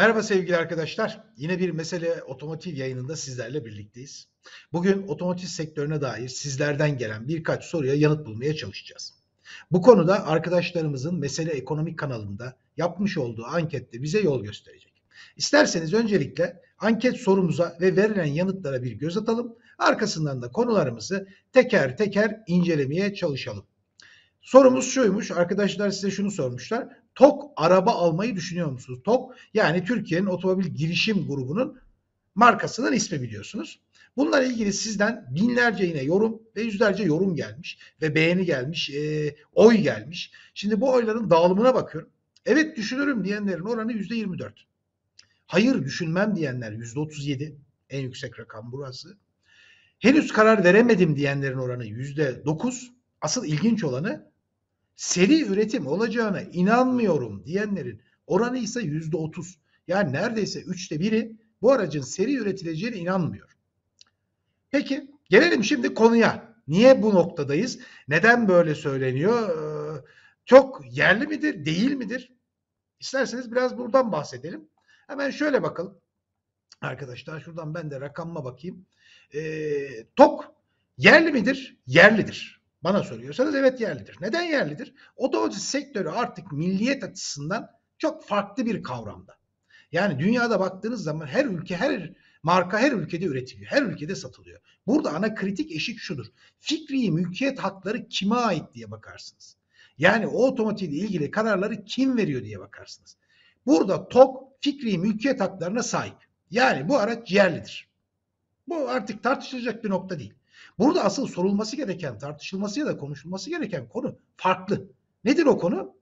Merhaba sevgili arkadaşlar. Yine bir mesele otomotiv yayınında sizlerle birlikteyiz. Bugün otomotiv sektörüne dair sizlerden gelen birkaç soruya yanıt bulmaya çalışacağız. Bu konuda arkadaşlarımızın Mesele Ekonomik kanalında yapmış olduğu ankette bize yol gösterecek. İsterseniz öncelikle anket sorumuza ve verilen yanıtlara bir göz atalım. Arkasından da konularımızı teker teker incelemeye çalışalım. Sorumuz şuymuş. Arkadaşlar size şunu sormuşlar. TOK araba almayı düşünüyor musunuz? TOK yani Türkiye'nin otomobil girişim grubunun markasının ismi biliyorsunuz. Bunlarla ilgili sizden binlerce yine yorum ve yüzlerce yorum gelmiş ve beğeni gelmiş, e, oy gelmiş. Şimdi bu oyların dağılımına bakıyorum. Evet düşünürüm diyenlerin oranı yüzde 24. Hayır düşünmem diyenler yüzde 37. En yüksek rakam burası. Henüz karar veremedim diyenlerin oranı yüzde 9. Asıl ilginç olanı seri üretim olacağına inanmıyorum diyenlerin oranı ise yüzde otuz. Yani neredeyse üçte biri bu aracın seri üretileceğine inanmıyor. Peki gelelim şimdi konuya. Niye bu noktadayız? Neden böyle söyleniyor? Ee, çok yerli midir, değil midir? İsterseniz biraz buradan bahsedelim. Hemen şöyle bakalım. Arkadaşlar şuradan ben de rakamıma bakayım. Ee, TOK yerli midir? Yerlidir. Bana soruyorsanız evet yerlidir. Neden yerlidir? Otomotiv sektörü artık milliyet açısından çok farklı bir kavramda. Yani dünyada baktığınız zaman her ülke, her marka her ülkede üretiliyor. Her ülkede satılıyor. Burada ana kritik eşik şudur. Fikri mülkiyet hakları kime ait diye bakarsınız. Yani o otomotivle ilgili kararları kim veriyor diye bakarsınız. Burada TOK fikri mülkiyet haklarına sahip. Yani bu araç yerlidir. Bu artık tartışılacak bir nokta değil. Burada asıl sorulması gereken, tartışılması ya da konuşulması gereken konu farklı. Nedir o konu?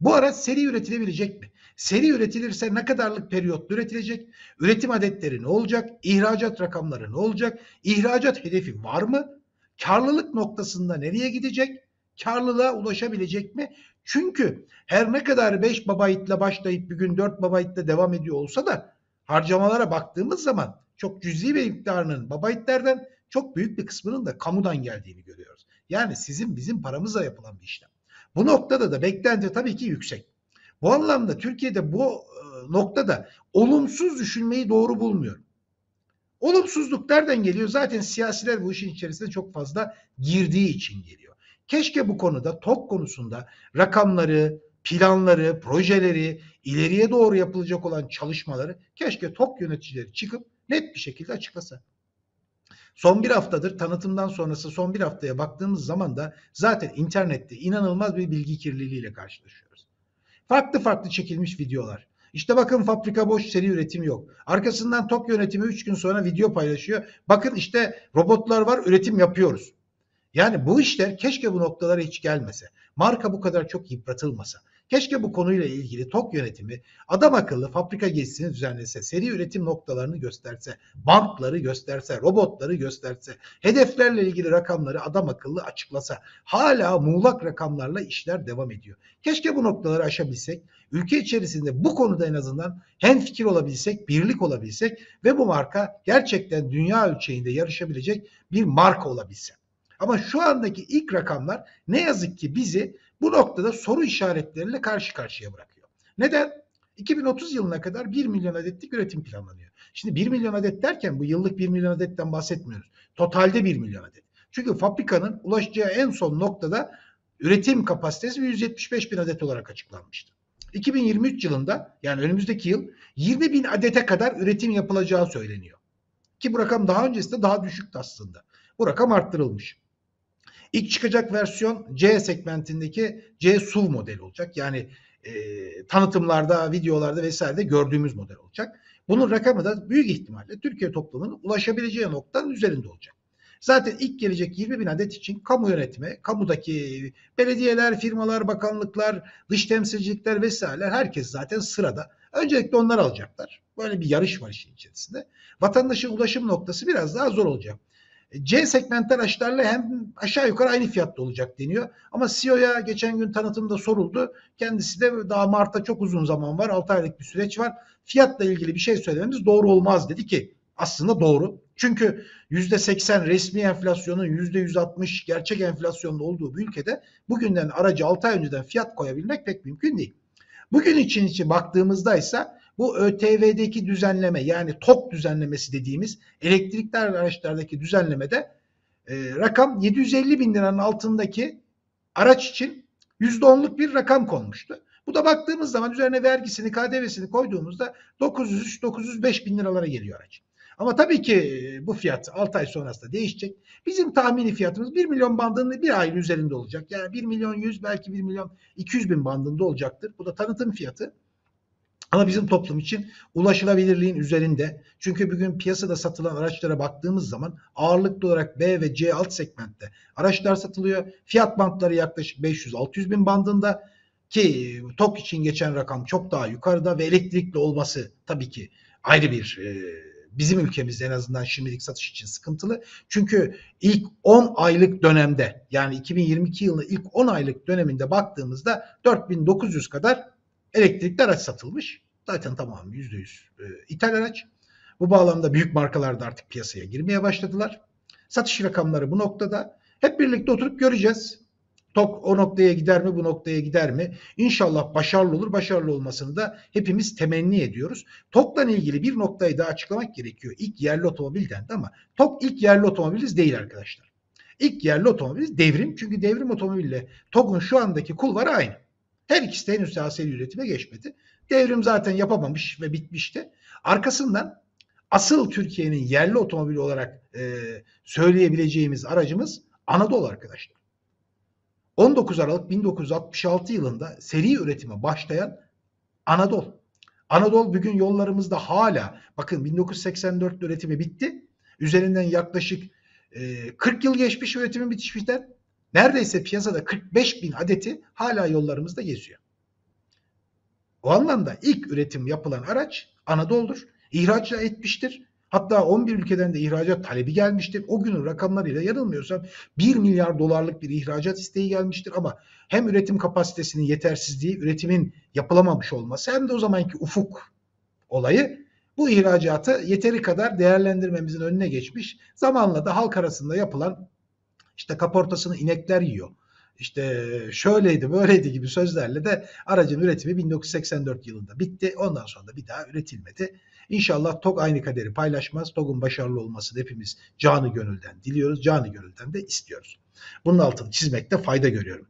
Bu araç seri üretilebilecek mi? Seri üretilirse ne kadarlık periyotlu üretilecek? Üretim adetleri ne olacak? İhracat rakamları ne olacak? İhracat hedefi var mı? Karlılık noktasında nereye gidecek? Karlılığa ulaşabilecek mi? Çünkü her ne kadar 5 babayitla başlayıp bir gün 4 babayitla devam ediyor olsa da harcamalara baktığımız zaman çok cüzi bir miktarının babayitlerden çok büyük bir kısmının da kamudan geldiğini görüyoruz. Yani sizin bizim paramızla yapılan bir işlem. Bu noktada da beklenti tabii ki yüksek. Bu anlamda Türkiye'de bu e, noktada olumsuz düşünmeyi doğru bulmuyorum. Olumsuzluk nereden geliyor? Zaten siyasiler bu işin içerisinde çok fazla girdiği için geliyor. Keşke bu konuda TOK konusunda rakamları, planları, projeleri, ileriye doğru yapılacak olan çalışmaları keşke TOK yöneticileri çıkıp net bir şekilde açıklasa. Son bir haftadır tanıtımdan sonrası son bir haftaya baktığımız zaman da zaten internette inanılmaz bir bilgi kirliliğiyle karşılaşıyoruz. Farklı farklı çekilmiş videolar. İşte bakın fabrika boş seri üretim yok. Arkasından TOK yönetimi 3 gün sonra video paylaşıyor. Bakın işte robotlar var üretim yapıyoruz. Yani bu işler keşke bu noktalara hiç gelmese. Marka bu kadar çok yıpratılmasa. Keşke bu konuyla ilgili TOK yönetimi adam akıllı fabrika gezisini düzenlese, seri üretim noktalarını gösterse, bankları gösterse, robotları gösterse, hedeflerle ilgili rakamları adam akıllı açıklasa. Hala muğlak rakamlarla işler devam ediyor. Keşke bu noktaları aşabilsek, ülke içerisinde bu konuda en azından hem fikir olabilsek, birlik olabilsek ve bu marka gerçekten dünya ölçeğinde yarışabilecek bir marka olabilse. Ama şu andaki ilk rakamlar ne yazık ki bizi bu noktada soru işaretleriyle karşı karşıya bırakıyor. Neden? 2030 yılına kadar 1 milyon adetlik üretim planlanıyor. Şimdi 1 milyon adet derken bu yıllık 1 milyon adetten bahsetmiyoruz. Totalde 1 milyon adet. Çünkü fabrikanın ulaşacağı en son noktada üretim kapasitesi 175 bin adet olarak açıklanmıştı. 2023 yılında yani önümüzdeki yıl 20 bin adete kadar üretim yapılacağı söyleniyor. Ki bu rakam daha öncesinde daha düşüktü aslında. Bu rakam arttırılmış. İlk çıkacak versiyon C segmentindeki C SUV modeli olacak. Yani e, tanıtımlarda, videolarda vesairede gördüğümüz model olacak. Bunun rakamı da büyük ihtimalle Türkiye toplumunun ulaşabileceği noktanın üzerinde olacak. Zaten ilk gelecek 20 bin adet için kamu yönetimi, kamudaki belediyeler, firmalar, bakanlıklar, dış temsilcilikler vesaireler herkes zaten sırada. Öncelikle onlar alacaklar. Böyle bir yarış var işin içerisinde. Vatandaşın ulaşım noktası biraz daha zor olacak. C segment araçlarla hem aşağı yukarı aynı fiyatta olacak deniyor. Ama CEO'ya geçen gün tanıtımda soruldu. Kendisi de daha Mart'ta çok uzun zaman var. 6 aylık bir süreç var. Fiyatla ilgili bir şey söylememiz doğru olmaz dedi ki aslında doğru. Çünkü %80 resmi enflasyonun %160 gerçek enflasyonda olduğu bir ülkede bugünden aracı 6 ay önceden fiyat koyabilmek pek mümkün değil. Bugün için için baktığımızda ise bu ÖTV'deki düzenleme yani TOK düzenlemesi dediğimiz elektrikli araçlardaki düzenlemede e, rakam 750 bin liranın altındaki araç için %10'luk bir rakam konmuştu. Bu da baktığımız zaman üzerine vergisini, KDV'sini koyduğumuzda 903-905 bin liralara geliyor araç. Ama tabii ki bu fiyat 6 ay sonrasında değişecek. Bizim tahmini fiyatımız 1 milyon bandının bir ayın üzerinde olacak. Yani 1 milyon 100 belki 1 milyon 200 bin bandında olacaktır. Bu da tanıtım fiyatı. Ama bizim toplum için ulaşılabilirliğin üzerinde. Çünkü bugün piyasada satılan araçlara baktığımız zaman ağırlıklı olarak B ve C alt segmentte araçlar satılıyor. Fiyat bantları yaklaşık 500-600 bin bandında ki TOK için geçen rakam çok daha yukarıda ve elektrikli olması tabii ki ayrı bir e, bizim ülkemizde en azından şimdilik satış için sıkıntılı. Çünkü ilk 10 aylık dönemde yani 2022 yılı ilk 10 aylık döneminde baktığımızda 4900 kadar elektrikli araç satılmış. Zaten tamamı %100 e, ithal araç. Bu bağlamda büyük markalar da artık piyasaya girmeye başladılar. Satış rakamları bu noktada. Hep birlikte oturup göreceğiz. TOK o noktaya gider mi bu noktaya gider mi? İnşallah başarılı olur. Başarılı olmasını da hepimiz temenni ediyoruz. TOK'la ilgili bir noktayı daha açıklamak gerekiyor. İlk yerli otomobil dendi ama TOK ilk yerli otomobiliz değil arkadaşlar. İlk yerli otomobiliz devrim. Çünkü devrim otomobille TOK'un şu andaki kulvarı aynı. Her ikisi de henüz siyasi üretime geçmedi. Devrim zaten yapamamış ve bitmişti. Arkasından asıl Türkiye'nin yerli otomobili olarak e, söyleyebileceğimiz aracımız Anadolu arkadaşlar. 19 Aralık 1966 yılında seri üretime başlayan Anadolu. Anadolu bugün yollarımızda hala bakın 1984 üretimi bitti. Üzerinden yaklaşık e, 40 yıl geçmiş üretimin bitişinden neredeyse piyasada 45 bin adeti hala yollarımızda geziyor. O anlamda ilk üretim yapılan araç Anadolu'dur. İhraç etmiştir. Hatta 11 ülkeden de ihracat talebi gelmiştir. O günün rakamlarıyla yanılmıyorsam 1 milyar dolarlık bir ihracat isteği gelmiştir ama hem üretim kapasitesinin yetersizliği, üretimin yapılamamış olması hem de o zamanki ufuk olayı bu ihracatı yeteri kadar değerlendirmemizin önüne geçmiş. Zamanla da halk arasında yapılan işte kaportasını inekler yiyor. İşte şöyleydi böyleydi gibi sözlerle de aracın üretimi 1984 yılında bitti. Ondan sonra da bir daha üretilmedi. İnşallah TOG aynı kaderi paylaşmaz. TOG'un başarılı olmasını hepimiz canı gönülden diliyoruz. Canı gönülden de istiyoruz. Bunun altını çizmekte fayda görüyorum.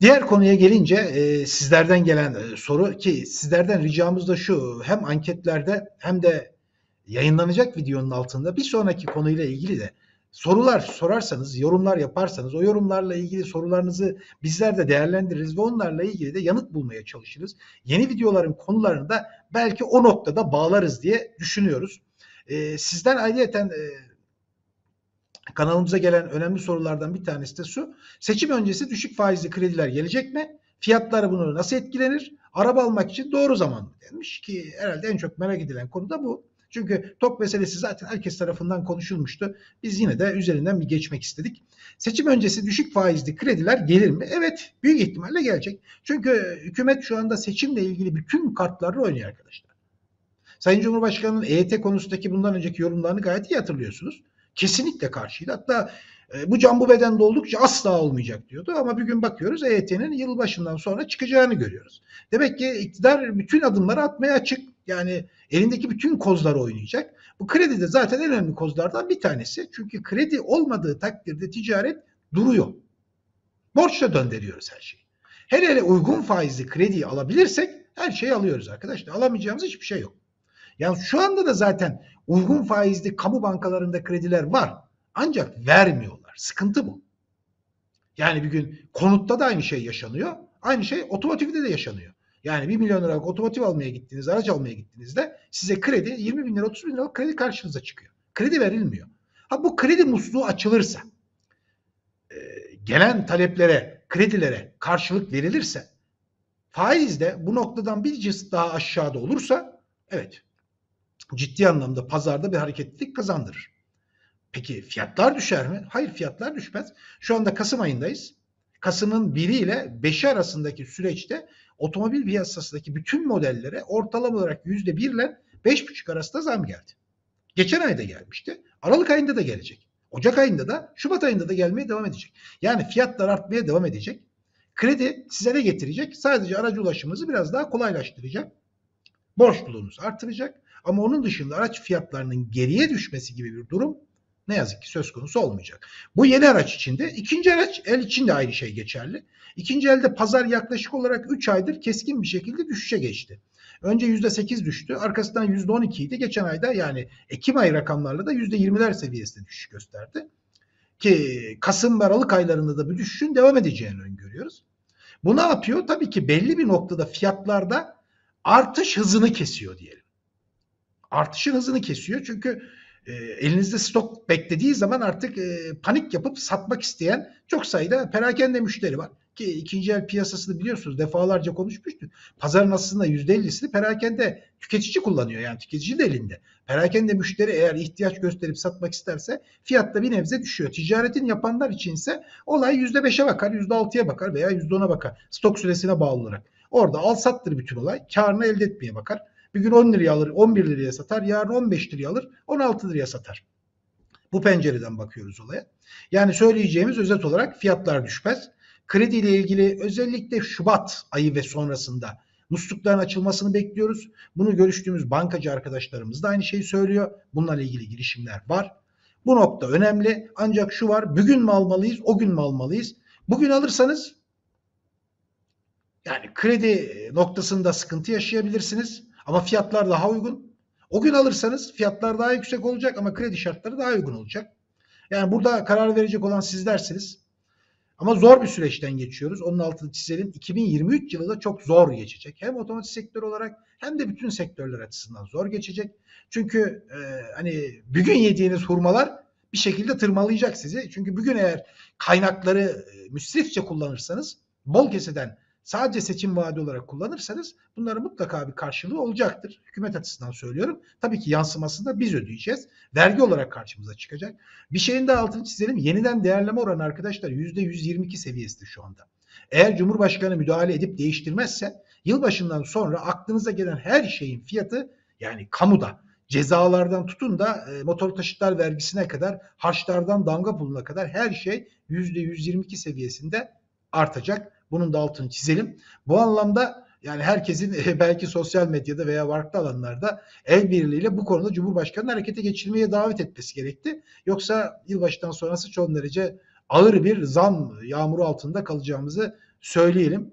Diğer konuya gelince e, sizlerden gelen e, soru ki sizlerden ricamız da şu hem anketlerde hem de yayınlanacak videonun altında bir sonraki konuyla ilgili de sorular sorarsanız, yorumlar yaparsanız o yorumlarla ilgili sorularınızı bizler de değerlendiririz ve onlarla ilgili de yanıt bulmaya çalışırız. Yeni videoların konularını da belki o noktada bağlarız diye düşünüyoruz. Ee, sizden ayrıyeten e, kanalımıza gelen önemli sorulardan bir tanesi de şu. Seçim öncesi düşük faizli krediler gelecek mi? Fiyatları bunu nasıl etkilenir? Araba almak için doğru zaman denmiş ki herhalde en çok merak edilen konu da bu. Çünkü TOK meselesi zaten herkes tarafından konuşulmuştu. Biz yine de üzerinden bir geçmek istedik. Seçim öncesi düşük faizli krediler gelir mi? Evet, büyük ihtimalle gelecek. Çünkü hükümet şu anda seçimle ilgili bütün kartlarla oynuyor arkadaşlar. Sayın Cumhurbaşkanı'nın EYT konusundaki bundan önceki yorumlarını gayet iyi hatırlıyorsunuz. Kesinlikle karşıydı. Hatta e, bu can bu bedende oldukça asla olmayacak diyordu ama bugün bakıyoruz EYT'nin yılbaşından sonra çıkacağını görüyoruz. Demek ki iktidar bütün adımları atmaya açık. Yani elindeki bütün kozları oynayacak. Bu kredi de zaten en önemli kozlardan bir tanesi. Çünkü kredi olmadığı takdirde ticaret duruyor. Borçla döndürüyoruz her şeyi. Hele hele uygun faizli krediyi alabilirsek her şeyi alıyoruz arkadaşlar. Alamayacağımız hiçbir şey yok. Yani şu anda da zaten uygun faizli kamu bankalarında krediler var. Ancak vermiyorlar. Sıkıntı bu. Yani bir gün konutta da aynı şey yaşanıyor. Aynı şey otomotivde de yaşanıyor. Yani 1 milyon liralık otomotiv almaya gittiğinizde, araç almaya gittiğinizde size kredi 20 bin lira, 30 bin liralık kredi karşınıza çıkıyor. Kredi verilmiyor. Ha bu kredi musluğu açılırsa, e, gelen taleplere, kredilere karşılık verilirse, faiz de bu noktadan bir cız daha aşağıda olursa, evet ciddi anlamda pazarda bir hareketlilik kazandırır. Peki fiyatlar düşer mi? Hayır fiyatlar düşmez. Şu anda Kasım ayındayız. Kasım'ın 1'i ile 5'i arasındaki süreçte otomobil piyasasındaki bütün modellere ortalama olarak %1 ile 5,5 arasında zam geldi. Geçen ayda gelmişti. Aralık ayında da gelecek. Ocak ayında da Şubat ayında da gelmeye devam edecek. Yani fiyatlar artmaya devam edecek. Kredi size ne getirecek? Sadece aracı ulaşımınızı biraz daha kolaylaştıracak. borçluluğunuz artıracak. Ama onun dışında araç fiyatlarının geriye düşmesi gibi bir durum ne yazık ki söz konusu olmayacak. Bu yeni araç içinde. ikinci araç el için de aynı şey geçerli. İkinci elde pazar yaklaşık olarak 3 aydır keskin bir şekilde düşüşe geçti. Önce %8 düştü. Arkasından %12 idi. Geçen ayda yani Ekim ayı rakamlarla da %20'ler seviyesinde düşüş gösterdi. Ki Kasım ve Aralık aylarında da bu düşüşün devam edeceğini öngörüyoruz. Bu ne yapıyor? Tabii ki belli bir noktada fiyatlarda artış hızını kesiyor diyelim. Artışın hızını kesiyor çünkü e, elinizde stok beklediği zaman artık e, panik yapıp satmak isteyen çok sayıda perakende müşteri var. Ki ikinci el piyasasını biliyorsunuz defalarca konuşmuştuk. Pazarın aslında %50'sini perakende tüketici kullanıyor yani tüketici de elinde. Perakende müşteri eğer ihtiyaç gösterip satmak isterse fiyatta bir nebze düşüyor. Ticaretin yapanlar içinse olay %5'e bakar, %6'ya bakar veya %10'a bakar. Stok süresine bağlı olarak. Orada al sattır bütün olay. Karını elde etmeye bakar. Bir gün 10 liraya alır, 11 liraya satar. Yarın 15 liraya alır, 16 liraya satar. Bu pencereden bakıyoruz olaya. Yani söyleyeceğimiz özet olarak fiyatlar düşmez. Kredi ile ilgili özellikle Şubat ayı ve sonrasında muslukların açılmasını bekliyoruz. Bunu görüştüğümüz bankacı arkadaşlarımız da aynı şeyi söylüyor. Bunlarla ilgili girişimler var. Bu nokta önemli. Ancak şu var. Bugün mü almalıyız, o gün mü almalıyız? Bugün alırsanız yani kredi noktasında sıkıntı yaşayabilirsiniz. Ama fiyatlar daha uygun. O gün alırsanız fiyatlar daha yüksek olacak ama kredi şartları daha uygun olacak. Yani burada karar verecek olan sizlersiniz. Ama zor bir süreçten geçiyoruz. Onun altını çizelim. 2023 yılı da çok zor geçecek. Hem otomotiv sektör olarak hem de bütün sektörler açısından zor geçecek. Çünkü e, hani bugün yediğiniz hurmalar bir şekilde tırmalayacak sizi. Çünkü bugün eğer kaynakları e, müsrifçe kullanırsanız bol keseden sadece seçim vaadi olarak kullanırsanız bunların mutlaka bir karşılığı olacaktır. Hükümet açısından söylüyorum. Tabii ki yansımasını da biz ödeyeceğiz. Vergi olarak karşımıza çıkacak. Bir şeyin de altını çizelim. Yeniden değerleme oranı arkadaşlar %122 seviyesinde şu anda. Eğer Cumhurbaşkanı müdahale edip değiştirmezse yılbaşından sonra aklınıza gelen her şeyin fiyatı yani kamuda cezalardan tutun da e, motor taşıtlar vergisine kadar harçlardan damga puluna kadar her şey %122 seviyesinde artacak. Bunun da altını çizelim. Bu anlamda yani herkesin belki sosyal medyada veya farklı alanlarda el birliğiyle bu konuda Cumhurbaşkanı'nın harekete geçirmeye davet etmesi gerekti. Yoksa yılbaşından sonrası çok derece ağır bir zam yağmuru altında kalacağımızı söyleyelim.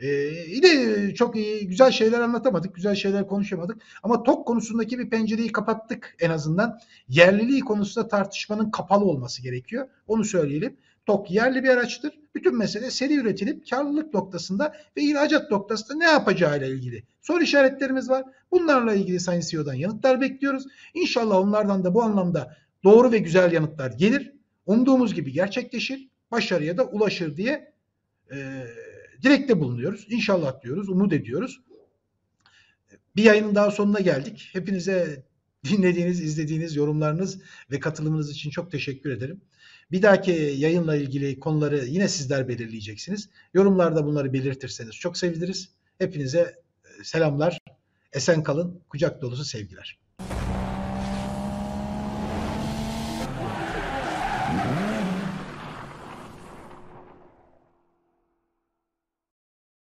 Ee, çok iyi, güzel şeyler anlatamadık, güzel şeyler konuşamadık. Ama TOK konusundaki bir pencereyi kapattık en azından. Yerliliği konusunda tartışmanın kapalı olması gerekiyor. Onu söyleyelim. TOK yerli bir araçtır. Bütün mesele seri üretilip karlılık noktasında ve ihracat noktasında ne yapacağıyla ilgili soru işaretlerimiz var. Bunlarla ilgili Sayın CEO'dan yanıtlar bekliyoruz. İnşallah onlardan da bu anlamda doğru ve güzel yanıtlar gelir. Umduğumuz gibi gerçekleşir, başarıya da ulaşır diye e, dilekte bulunuyoruz. İnşallah diyoruz, umut ediyoruz. Bir yayının daha sonuna geldik. Hepinize dinlediğiniz, izlediğiniz yorumlarınız ve katılımınız için çok teşekkür ederim. Bir dahaki yayınla ilgili konuları yine sizler belirleyeceksiniz. Yorumlarda bunları belirtirseniz çok seviniriz. Hepinize selamlar, esen kalın, kucak dolusu sevgiler.